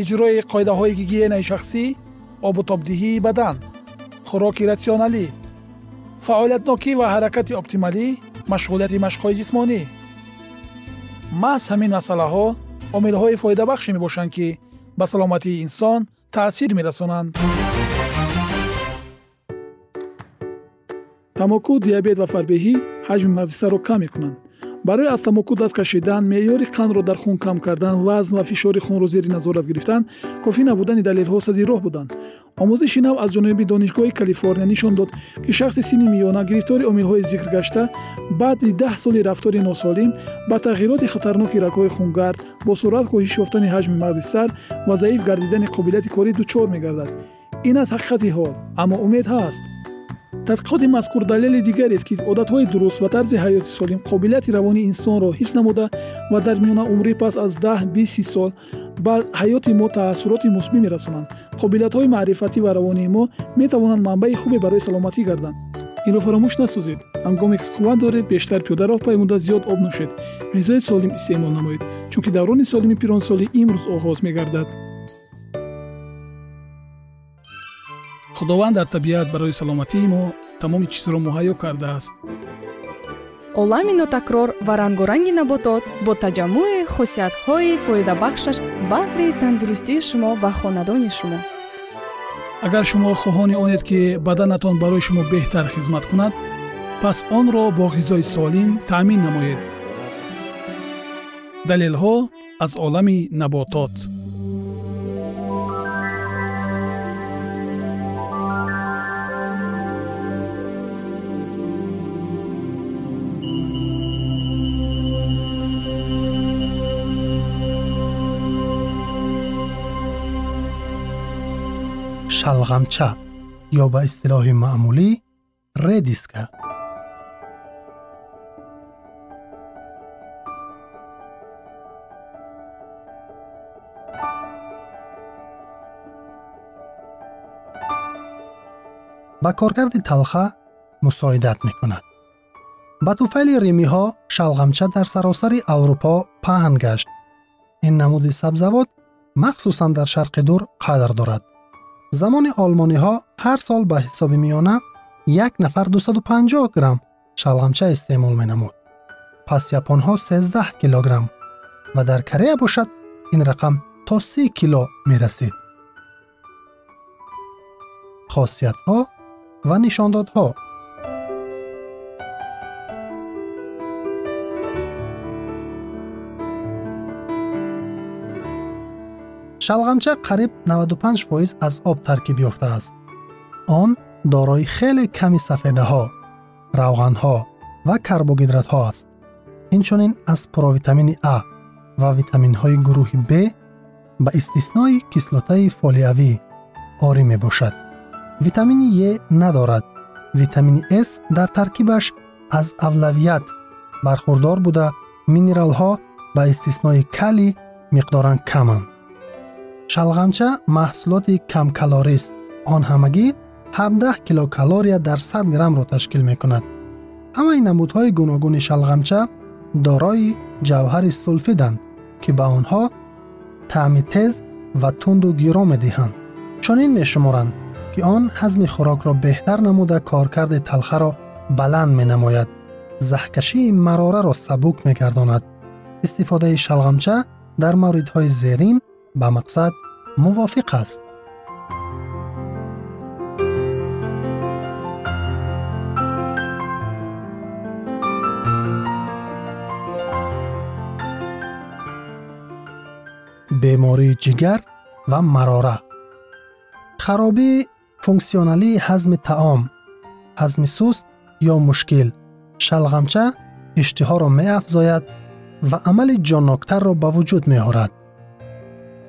иҷрои қоидаҳои гигиенаи шахсӣ обутобдиҳии бадан хӯроки ратсионалӣ фаъолиятнокӣ ва ҳаракати оптималӣ машғулияти машқҳои ҷисмонӣ. Маҳз ҳамин масъалаҳо омилҳои фоидабахше мебошанд ки ба саломатии инсон таъсир мерасонанд. Тамоку диабет ва фарбеҳӣ ҳаҷми мағзи сарро кам мекунанд барои аз тамоку даст кашидан меъёри қандро дар хун кам кардан вазн ва фишори хунро зери назорат гирифтан кофӣ набудани далелҳо сади роҳ буданд. омӯзиши нав аз ҷониби донишгоҳи калифорния нишон дод ки шахси синни миёна гирифтори омилҳои зикр гашта баъди даҳ соли рафтори носолим ба тағйироти хатарноки рагҳои хунгард бо сурат коҳиш ёфтани ҳаҷми мағзи сар ва заиф гардидани қобилияти корӣ дучор мегардад. ин аст ҳақиқати ҳол аммо умед ҳаст тадқиқоти мазкур далели дигарест ки одатҳои дуруст ва тарзи ҳаёти солим қобилияти равонии инсонро ҳифз намуда ва дар миёна умрӣ пас аз даҳ биси сол ба ҳаёти мо таассуроти мусбӣ мерасонанд. Қобилиятҳои маърифатӣ ва равонии мо метавонанд манбаи хубе барои саломатӣ гарданд. Инро фаромӯш насозед ҳангоме ки қувват доред бештар пиёдароҳ паймуда зиёд об нӯшед ғизои солим истеъмол намоед чунки даврони солими пиронсолӣ имрӯз оғоз мегардад худованд дар табиат барои саломатии мо тамоми чизро муҳайё кардааст. Олами нотакрор ва рангоранги наботот бо таҷаммӯи хусусиятҳои фоидабахшаш баҳри тандурустии шумо ва хонадони шумо. Агар шумо хоҳони онед ки баданатон барои шумо беҳтар хизмат кунад пас онро бо ғизои солим таъмин намоед. Далелҳо аз олами наботот шалғамча ё ба истилоҳи маъмулӣ редиска. Ба коргарди талха мусоидат мекунад. Ба туфайли римиҳо шалғамча дар саросари аврупо паҳн гашт. Ин намуди сабзавот махсусан дар шарқи дур қадр дорад замони олмониҳо ҳар сол ба ҳисоби миёна як нафар 250 грамм шалғамча истеъмол менамуд. Пас японҳо 13 килограмм ва дар корея бошад ин рақам то 30 кило мерасид. Хосиятҳо ва нишондодҳо шалғамча қариб 95 фоиз аз об таркиб ёфтааст. Он дорои хеле ками сафедаҳо равғанҳо ва карбогидратҳо аст. Инчунин аз провитамини а ва витаминҳои гурӯҳи б ба истиснои кислотаи фолиявӣ орӣ мебошад. Витамини е надорад. Витамини с дар таркибаш аз авлавият бархурдор буда минералҳо ба истиснои калӣ миқдоран каманд шалғамча маҳсулоти камкалорист он ҳамагӣ 17 килокалория дар 100 граммро ташкил мекунад ҳамаи намудҳои гуногуни шалғамча дорои ҷавҳари сулфиданд ки ба онҳо таъми тез ва тунду гиро медиҳанд чунин мешуморанд ки он ҳазми хӯрокро беҳтар намуда коркарди талхаро баланд менамояд заҳкашии марораро сабук мегардонад истифодаи шалғамча дар мавридҳои зерин ба мақсад موافق است. بیماری جگر و مراره. خرابی فونکسیونالی هضم تعام هضم سست یا مشکل. شلغمچه اشتها را میافزاید و عمل جانکتر را به وجود میآورد.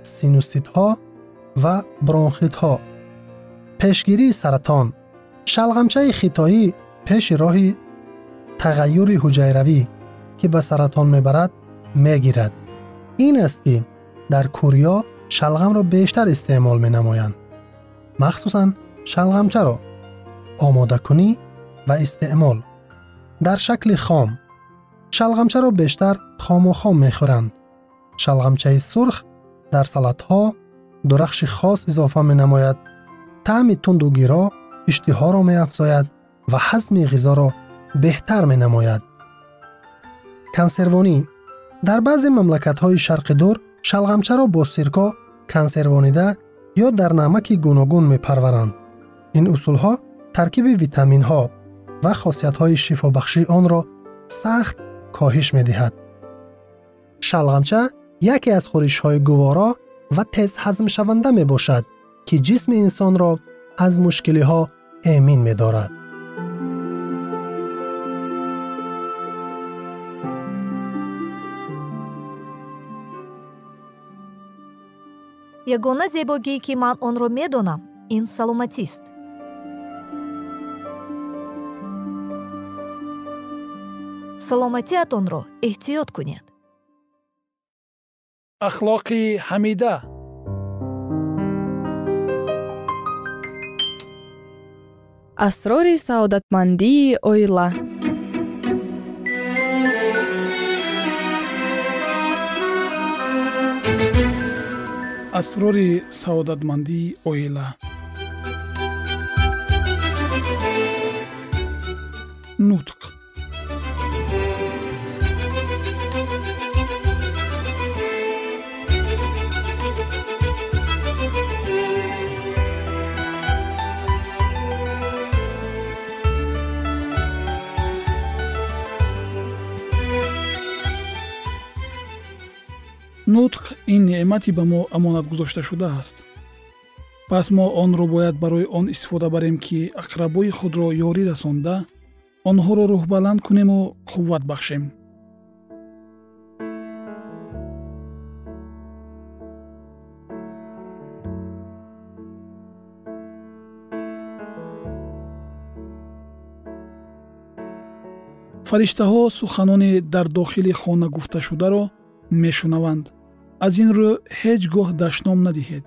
Мушкил шалғамча иштиҳоро меафзояд ва амали ҷонноктарро ба вуҷуд меорад синуситҳо ва бронхитҳо пешгирии саратон шалғамчаи хитоӣ пеши роҳи тағайюри ҳуҷайравӣ ки ба саратон мебарад мегирад ин аст ки дар кӯриё шалғамро бештар истеъмол менамоянд махсусан шалғамчаро омодакунӣ ва истеъмол дар шакли хом шалғамчаро бештар хомухом мехӯранд шалғамчаи сурх дар салатҳо дурахши хос изофа менамояд таъми тунду гиро иштиҳоро меафзояд ва ҳазми ғизоро беҳтар менамояд консервонӣ дар баъзе мамлакатҳои шарқи дур шалғамчаро бо сирко консервонида ё дар намаки гуногун мепарваранд ин усулҳо таркиби витаминҳо ва хосиятҳои шифобахшии онро сахт коҳиш медиҳад шалғамча яке аз хӯришҳои гуворо ва тезҳазмшаванда мебошад ки ҷисми инсонро аз мушкилиҳо эмин медорад. Ягона зебогӣ ки ман онро медонам ин саломатист. Саломатиатонро эҳтиёт кунед ахлоқи ҳамида. Асрори саодатмандии оила. Асрори саодатмандии оила нутқ ин неъмати ба мо амонат гузошта шудааст. Пас мо онро бояд барои он истифода барем ки ақрабои худро ёрӣ расонда онҳоро рӯҳбаланд кунему қувват бахшем. Фариштаҳо суханоне дар дохили хона гуфташударо мешунаванд аз ин рӯ ҳеҷ гоҳ даштном надиҳед.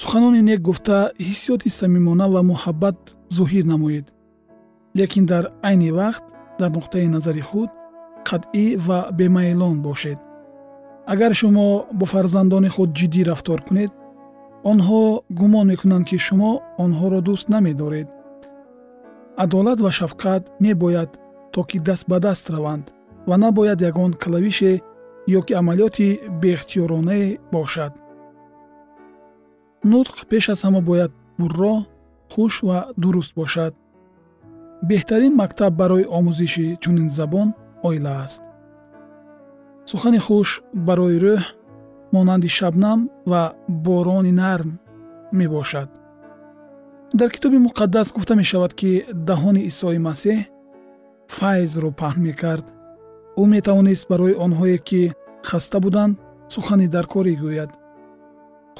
Суханони нек гуфта ҳиссиёти самимона ва муҳаббат зоҳир намоед. Лекин дар айни вақт дар нуқтаи назари худ қатъӣ ва бемайлон бошед. Агар шумо бо фарзандони худ ҷиддӣ рафтор кунед онҳо гумон мекунанд ки шумо онҳоро дӯст намедоред. Адолат ва шафқат мебояд то ки даст ба даст раванд ва набояд ягон клавише ё ки амалиёти беихтиёронае бошад. нутқ пеш аз ҳама бояд пурроҳ хуш ва дуруст бошад. беҳтарин мактаб барои омӯзиши чунин забон оила аст. сухани хуш барои рӯҳ монанди шабнам ва борони нарм мебошад. дар китоби муқаддас гуфта мешавад ки даҳони исои масеҳ файзро паҳн мекард ӯ метавонист барои онҳое ки хаста буданд сухани даркорӣ гӯяд.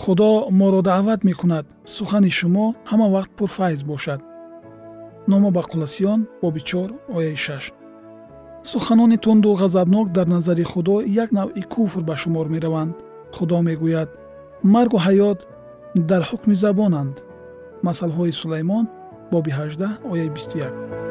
Худо моро даъват мекунад сухани шумо ҳама вақт пурфайз бошад. Номо ба қуласиён боби чор ояи шаш. Суханони тунду ғазабнок дар назари худо як навъи куфр ба шумор мераванд. Худо мегӯяд маргу ҳаёт дар ҳукми забонанд. Масъалҳои сулаймон боби 18 ояи 21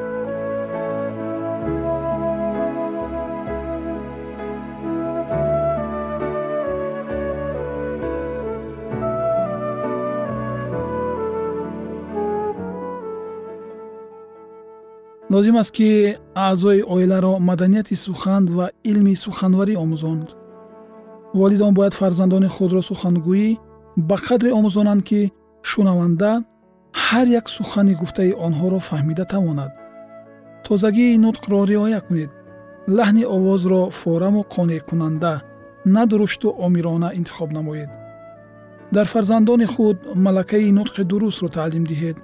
лозим аст ки аъзои оиларо маданияти сухан ва илми суханварӣ омӯзонд волидон бояд фарзандони худро сухангӯӣ ба қадре омӯзонанд ки шунаванда ҳар як сухани гуфтаи онҳоро фаҳмида тавонад. Тозагии нутқро риоя кунед. Лаҳни овозро фораму қонеъкунанда на дурушту омирона интихоб намоед. Дар фарзандони худ малакаи нутқи дурустро таълим диҳед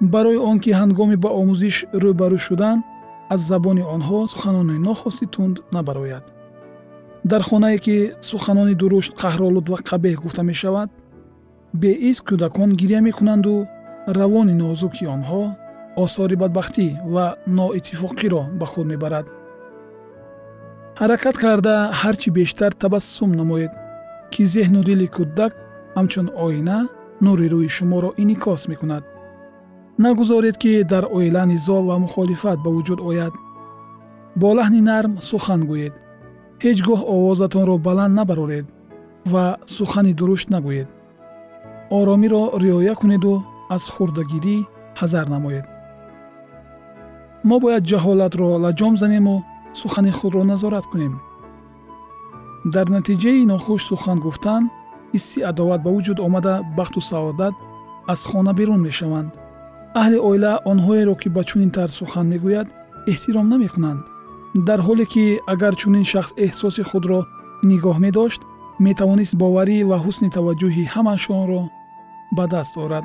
барои он ки ҳангоми ба омӯзиш рӯбарӯ шудан аз забони онҳо суханони нохости тунд набарояд. Дар хонае ки суханони дурушт қаҳролуд ва қабеҳ гуфта мешавад беиз кӯдакон гирья мекунанду равони нозуки онҳо осори бадбахтӣ ва ноиттифоқиро ба худ мебарад. Ҳаракат карда ҳарчи бештар табассум намоед ки зеҳну дили кӯдак ҳамчун оина нури рӯи шуморо инъикос мекунад нагузоред ки дар оила низоъ ва мухолифат ба вуҷуд ояд. Бо лаҳни нарм сухан гӯед. Ҳеҷ гоҳ овозатонро баланд набароред ва сухани дурушт нагӯед. Оромиро риоя кунеду аз хурдагирӣ ҳазар намоед. Мо бояд ҷаҳолатро лаҷом занему сухани худро назорат кунем. Дар натиҷаи нохуш сухан гуфтан ҳисси адоват ба вуҷуд омада бахту саодат аз хона берун мешаванд аҳли оила онҳоеро ки ба чунин тарз сухан мегӯяд эҳтиром намекунанд. Дар ҳоле ки агар чунин шахс эҳсоси худро нигоҳ медошт метавонист боварӣ ва ҳусни таваҷҷӯҳи ҳамаашонро ба даст орад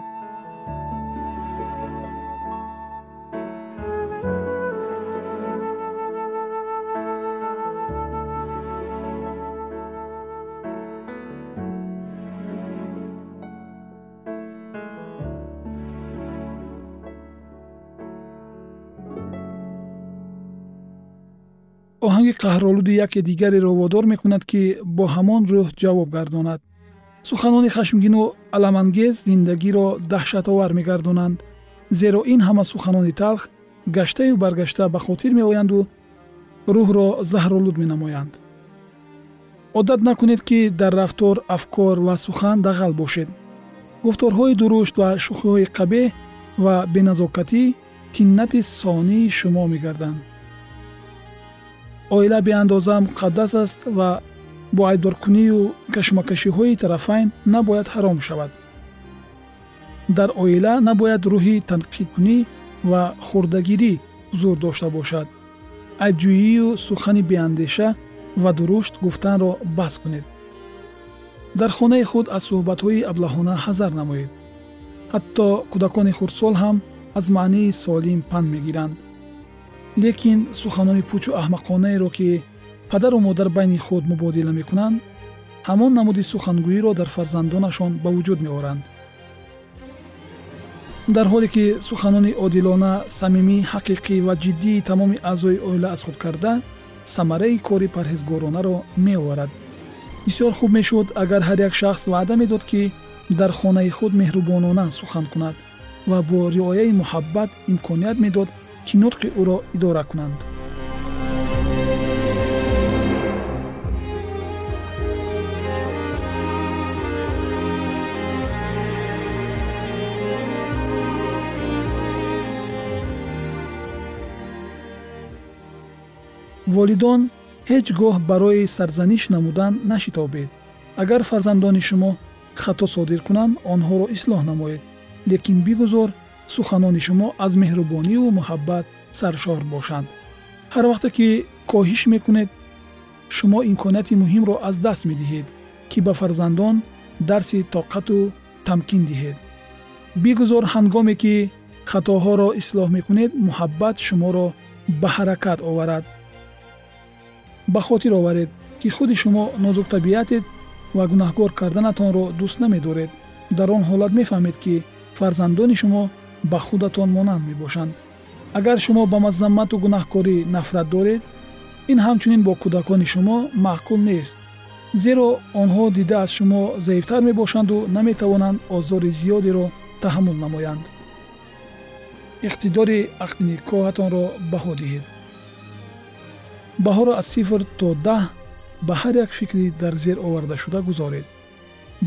қаҳролуди яке дигареро водор мекунад ки бо ҳамон рӯҳ ҷавоб гардонад. Суханони хашмгину аламангез зиндагиро даҳшатовар мегардонанд. Зеро ин ҳама суханони талх гаштаю баргашта ба хотир меоянду рӯҳро заҳролуд менамоянд. Одат накунед ки дар рафтор афкор ва сухан дағал бошед. Гуфторҳои дурушт ва шӯхиҳои қабеҳ ва беназокатӣ тиннати сонии шумо мегарданд оила беандоза муқаддас аст ва бо айбдоркунию кашмакашиҳои тарафайн набояд ҳаром шавад. Дар оила набояд рӯҳи танқидкунӣ ва хурдагирӣ ҳузур дошта бошад. Айбҷӯию сухани беандеша ва дурушт гуфтанро баҳс кунед. Дар хонаи худ аз суҳбатҳои аблаҳона ҳазар намоед. Ҳатто кӯдакони хурдсол ҳам аз маънии солим панд мегиранд лекин суханони пӯчу аҳмақонаеро ки падару модар байни худ мубодила мекунанд ҳамон намуди сухангӯиро дар фарзандонашон ба вуҷуд меоранд. Дар ҳоле ки суханони одилона самимӣ ҳақиқӣ ва ҷиддии тамоми аъзои оила аз худ карда самараи кори парҳезгоронаро меоварад. Бисёр хуб мешуд агар ҳар як шахс ваъда медод ки дар хонаи худ меҳрубонона сухан кунад ва бо риояи муҳаббат имконият медод ки нутқи ӯро идора кунанд. Волидон ҳеҷ гоҳ барои сарзаниш намудан нашитобед. Агар фарзандони шумо хато содир кунанд онҳоро ислоҳ намоед. Лекин бигузор суханони шумо аз меҳрубониву муҳаббат саршор бошанд. Ҳар вақте ки коҳиш мекунед шумо имконияти муҳимро аз даст медиҳед ки ба фарзандон дарси тоқату тамкин диҳед. Бигузор ҳангоме ки хатоҳоро ислоҳ мекунед муҳаббат шуморо ба ҳаракат оварад. Ба хотир оваред ки худи шумо нозуктабиатед ва гунаҳкор карданатонро дӯст намедоред. Дар он ҳолат мефаҳмед ки фарзандони шумо ба худатон монанд мебошанд. Агар шумо ба мазаммату гунаҳкорӣ нафрат доред ин ҳамчунин бо кӯдакони шумо маъқул нест зеро онҳо дида аз шумо заифтар мебошанду наметавонанд озори зиёдеро таҳаммул намоянд. Иқтидори ақди никоҳатонро баҳо диҳед. Баҳоро аз сифр то даҳ ба ҳар як фикри дар зер овардашуда гузоред.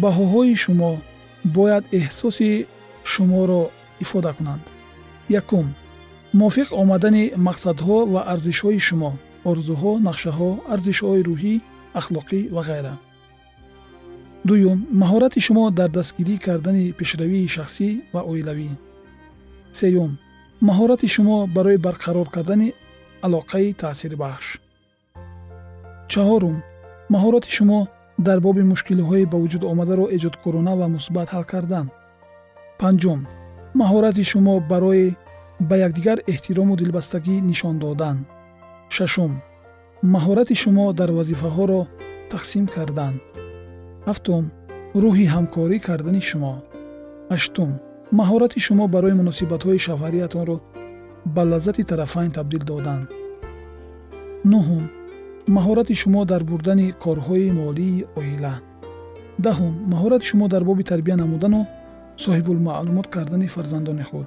Баҳоҳои шумо бояд эҳсоси шуморо ифода кунанд. Якум мувофиқ омадани мақсадҳо ва арзишҳои шумо орзуҳо нақшаҳо арзишҳои рӯҳӣ ахлоқӣ ва ғайра. Дуюм маҳорати шумо дар дастгирӣ кардани пешравии шахсӣ ва оилавӣ. Сеюм маҳорати шумо барои барқарор кардани алоқаи таъсирбахш чаҳорум маҳорати шумо дар боби мушкилиҳои ба вуҷуд омадаро эҷодкорона ва мусбат ҳал кардан. Панҷум маҳорати шумо барои ба якдигар эҳтирому дилбастагӣ нишон додан. Шашум. Маҳорати шумо дар вазифаҳоро тақсим кардан. Ҳафтум. Рӯҳи ҳамкорӣ кардани шумо. Ҳаштум маҳорати шумо барои муносибатҳои шавҳариятонро ба лаззати тарафайн табдил додан. Нуҳум. Маҳорати шумо дар бурдани корҳои молии оила. Даҳум. Маҳорати шумо дар боби тарбия намудану соҳибулмаълумот кардани фарзандони худ.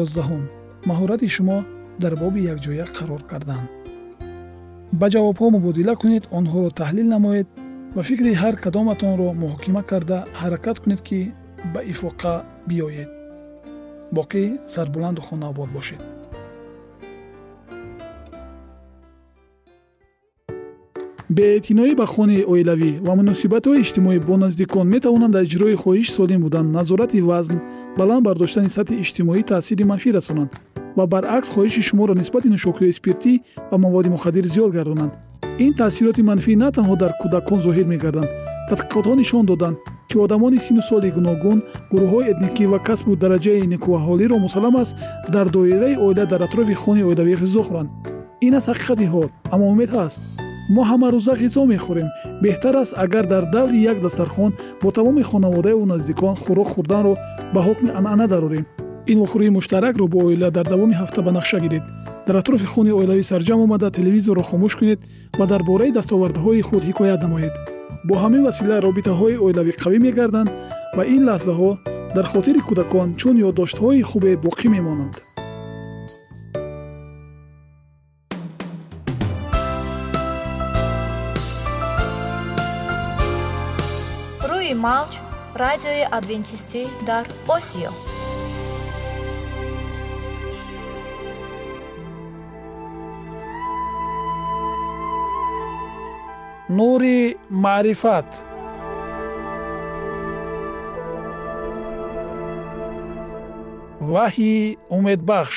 Ёздаҳум маҳорати шумо дар боби якҷоя қарор кардан ба ҷавобҳо мубодила кунед онҳоро таҳлил намоед ва фикри ҳар кадоматонро муҳокима карда ҳаракат кунед ки ба ифоқа биёед. Боқӣ сарбуланду хонаобод бошед беэътиноӣ ба хонаи оилавӣ ва муносибатҳои иҷтимоӣ бо наздикон метавонанд дар иҷрои хоҳиш солим будан назорати вазн баланд бардоштани сатҳи иҷтимоӣ таъсири манфӣ расонанд ва баръакс хоҳиши шуморо нисбати нӯшокиҳои спиртӣ ва маводи мухаддир зиёд гардонанд. ин таъсироти манфӣ на танҳо дар кӯдакон зоҳир мегарданд. тадқиқотҳо нишон доданд ки одамони синну соли гуногун гурӯҳҳои этникӣ ва касбу дараҷаи некуаҳолиро мусаллам аст дар доираи оила дар атрофи хонаи оилавӣ ғизо хӯранд ин аст ҳақиқати ҳол аммо умед ҳаст мо ҳамарӯза ғизо мехӯрем. Беҳтар аст агар дар даври як дастархон бо тамоми хонаводаеву наздикон хӯрок хӯрданро ба ҳукми анъана дарорем. Ин вохӯрии муштаракро бо оила дар давоми ҳафта ба нақша гиред. Дар атрофи хонаи оилавӣ сарҷам омада телевизорро хомӯш кунед ва дар бораи дастовардҳои худ ҳикоят намоед. Бо ҳамин васила робитаҳои оилавӣ қавӣ мегарданд ва ин лаҳзаҳо дар хотири кӯдакон чун ёддоштҳои хубе боқӣ мемонанд мавҷ радиои адвентистӣ дар осиё. Нури маърифат. Ваҳйи умедбахш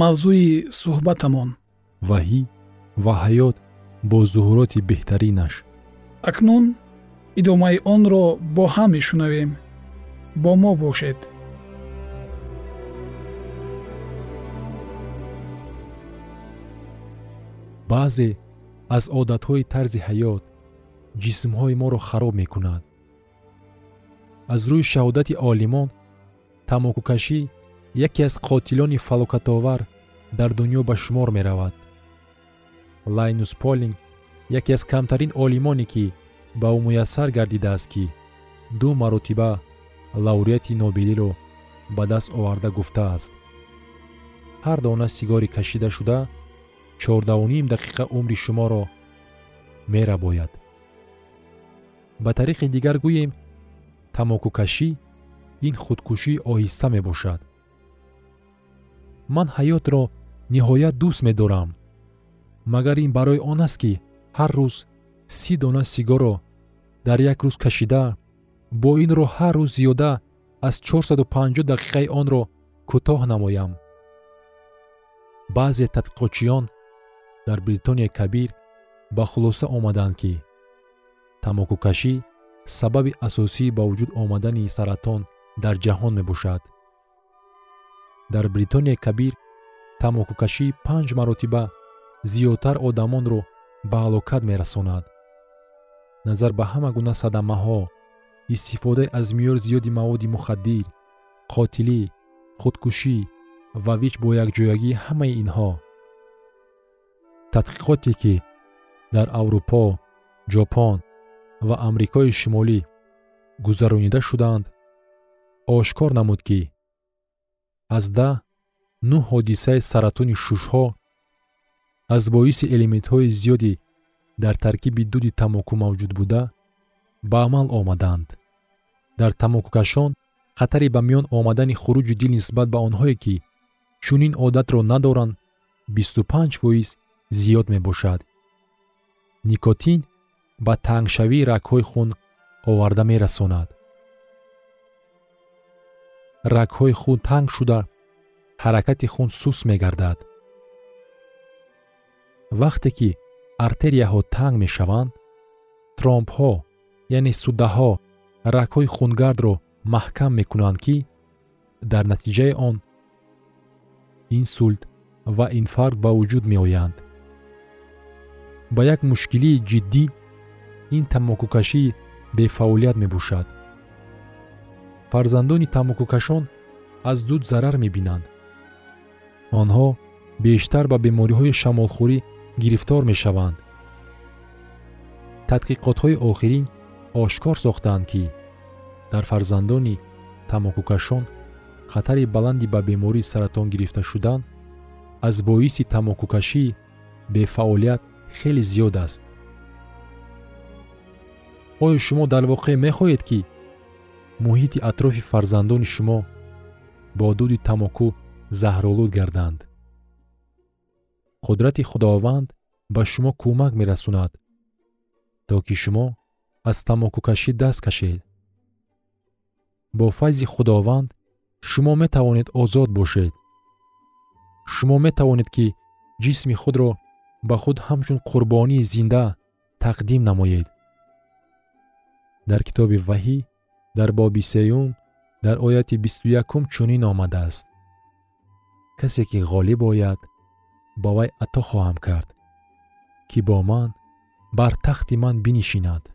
Мавзӯи суҳбатамон. Ваҳӣ ва ҳаёт бо зуҳуроти беҳтаринаш. Акнун идомаи онро бо ҳам мешунавем. Бо мо бошед. Баъзе аз одатҳои тарзи ҳаёт ҷисмҳои моро хароб мекунад. Аз рӯи шаҳодати олимон тамокукашӣ яке аз қотилони фалокатовар дар дунё ба шумор меравад. Лайнус полинг яке аз камтарин олимоне ки ба ӯ муяссар гардидааст ки ду маротиба лавреати нобелиро ба даст оварда гуфтааст. Ҳар дона сигори кашидашуда чордавуним дақиқа умри шуморо мерабояд. Ба тариқи дигар гӯем тамокукашӣ ин худкушии оҳиста мебошад. Ман ҳаётро ниҳоят дӯст медорам магар ин барои он аст ки ҳар рӯз си дона сигорро дар як рӯз кашида бо ин роҳ ҳар рӯз зиёда аз 450 дақиқаи онро кӯтоҳ намоям. Баъзе тадқиқотчиён дар бритонияи кабир ба хулоса омаданд ки тамокукашӣ сабаби асосии ба вуҷуд омадани саратон дар ҷаҳон мебошад. Дар бритонияи кабир тамокукашӣ панҷ маротиба зиёдтар одамонро ба ҳалокат мерасонад. Назар ба ҳама гуна садамаҳо истифодаи аз меъёр зиёди маводи мухаддир қотилӣ худкушӣ ва вич бо якҷоягии ҳамаи инҳо. Тадқиқоте ки дар аврупо ҷопон ва амрикои шимолӣ гузаронида шуданд ошкор намуд ки аз даҳ нӯҳ ҳодисаи саратони шушҳо аз боиси элементҳои зиёде дар таркиби дуди тамоку мавҷуд буда ба амал омаданд. Дар тамокукашон хатари ба миён омадани хуруҷи дил нисбат ба онҳое ки чунин одатро надоранд 25 фоиз зиёд мебошад. Никотин ба тангшавии рагҳои хун оварда мерасонад рагҳои хун танг шуда ҳаракати хун суст мегардад. Вақте ки артерияҳо танг мешаванд тромбҳо яъне суддаҳо рагҳои хунгардро маҳкам мекунанд ки дар натиҷаи он инсулт ва инфаркт ба вуҷуд меоянд. Ба як мушкилии ҷиддӣ ин тамокукашӣ бефаъолият мебошад фарзандони тамокукашон аз зуд зарар мебинанд. Онҳо бештар ба бемориҳои шамолхӯрӣ гирифтор мешаванд. Тадқиқотҳои охирин ошкор сохтаанд ки дар фарзандони тамокукашон хатари баланди ба бемории саратон гирифта шудан аз боиси тамокукашии бефаъолият хеле зиёд аст. Оё шумо дар воқеъ мехоҳед ки муҳити атрофи фарзандони шумо бо дуди тамоку заҳролуд гарданд. Қудрати худованд ба шумо кӯмак мерасонад то ки шумо аз тамокукашӣ даст кашед. Бо файзи худованд шумо метавонед озод бошед. Шумо метавонед ки ҷисми худро ба худ ҳамчун қурбонии зинда тақдим намоед. Дар китоби ваҳӣ дар боби сеюм дар ояти бисту якум чунин омадааст. Касе ки ғолиб ояд ба вай ато хоҳам кард ки бо ман бар тахти ман бинишинад.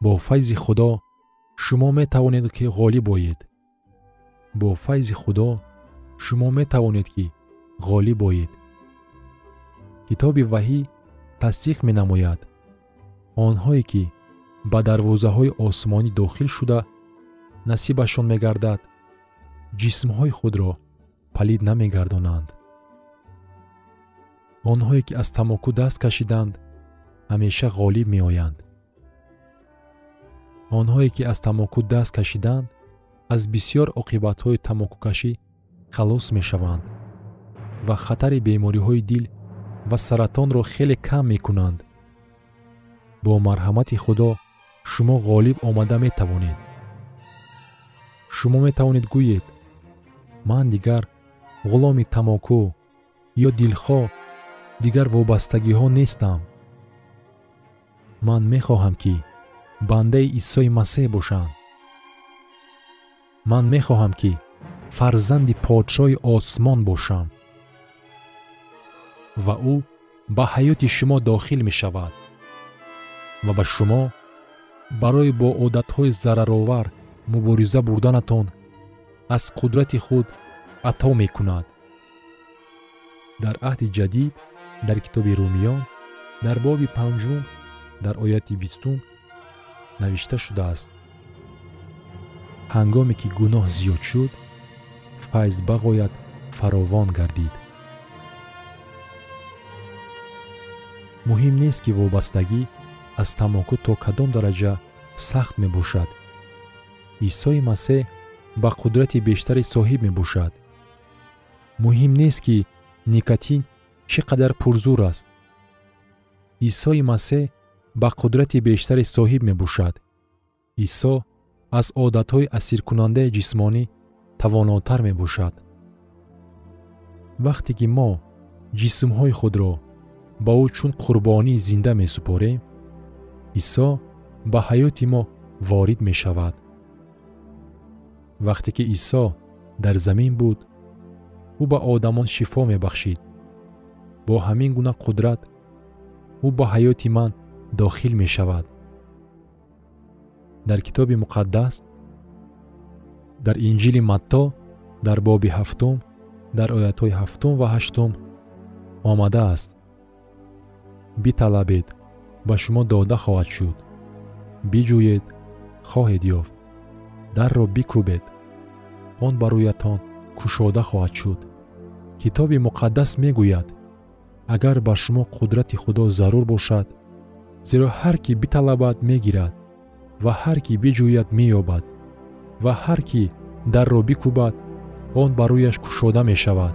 Бо файзи худо шумо метавонед ки ғолиб оед. Бо файзи худо шумо метавонед ки ғолиб оед. Китоби ваҳӣ тасдиқ менамояд. Онҳое ки ба дарвозаҳои осмонӣ дохил шуда насибашон мегардад. Ҷисмҳои худро палид намегардонанд. Онҳое ки аз тамоку даст кашиданд ҳамеша ғолиб меоянд. Онҳое ки аз тамоку даст кашиданд аз бисьёр оқибатҳои тамокукашӣ халос мешаванд ва хатари бемориҳои дил ва саратонро хеле кам мекунанд. Бо марҳамати худо шумо ғолиб омада метавонед. Шумо метавонед гӯед ман дигар ғуломи тамоку ё дилхоҳ дигар вобастагиҳо нестам. Ман мехоҳам ки бандаи исои масеҳ бошам ман мехоҳам ки фарзанди подшоҳи осмон бошам. Ва ӯ ба ҳаёти шумо дохил мешавад. Ва ба шумо барои бо одатҳои зараровар мубориза бурданатон аз қудрати худ ато мекунад. Дар аҳди ҷадид дар китоби румиён дар боби панҷум дар ояти бистум навишта шудааст? Ҳангоме ки гуноҳ зиёд шуд файз бағояд фаровон гардид. Муҳим нест ки вобастагӣ аз тамоку то кадом дараҷа сахт мебошад. Исои масеҳ ба қудрати бештаре соҳиб мебошад. Муҳим нест ки никотин чӣ қадар пурзур аст. Исои масеҳ ба қудрати бештаре соҳиб мебошад. Исо аз одатҳои асиркунандаи ҷисмонӣ тавонотар мебошад. Вақте ки мо ҷисмҳои худро ба ӯ чун қурбонӣ зинда месупорем исо ба ҳаёти мо ворид мешавад. Вақте ки исо дар замин буд ӯ ба одамон шифо мебахшид. Бо ҳамин гуна қудрат ӯ ба ҳаёти ман дохил мешавад. Дар китоби муқаддас дар инҷили матто дар боби ҳафтум дар оятҳои ҳафтум ва ҳаштум омадааст. Биталабед ба шумо дода хоҳад шуд. Биҷӯед хоҳед ёфт. Дарро бикӯбед. Он ба рӯятон кушода хоҳад шуд. Китоби муқаддас мегӯяд. Агар ба шумо қудрати худо зарур бошад зеро ҳар кӣ биталабад мегирад ва ҳар кӣ биҷӯяд меёбад ва ҳар кӣ дарро бикӯбад он ба рӯяш кушода мешавад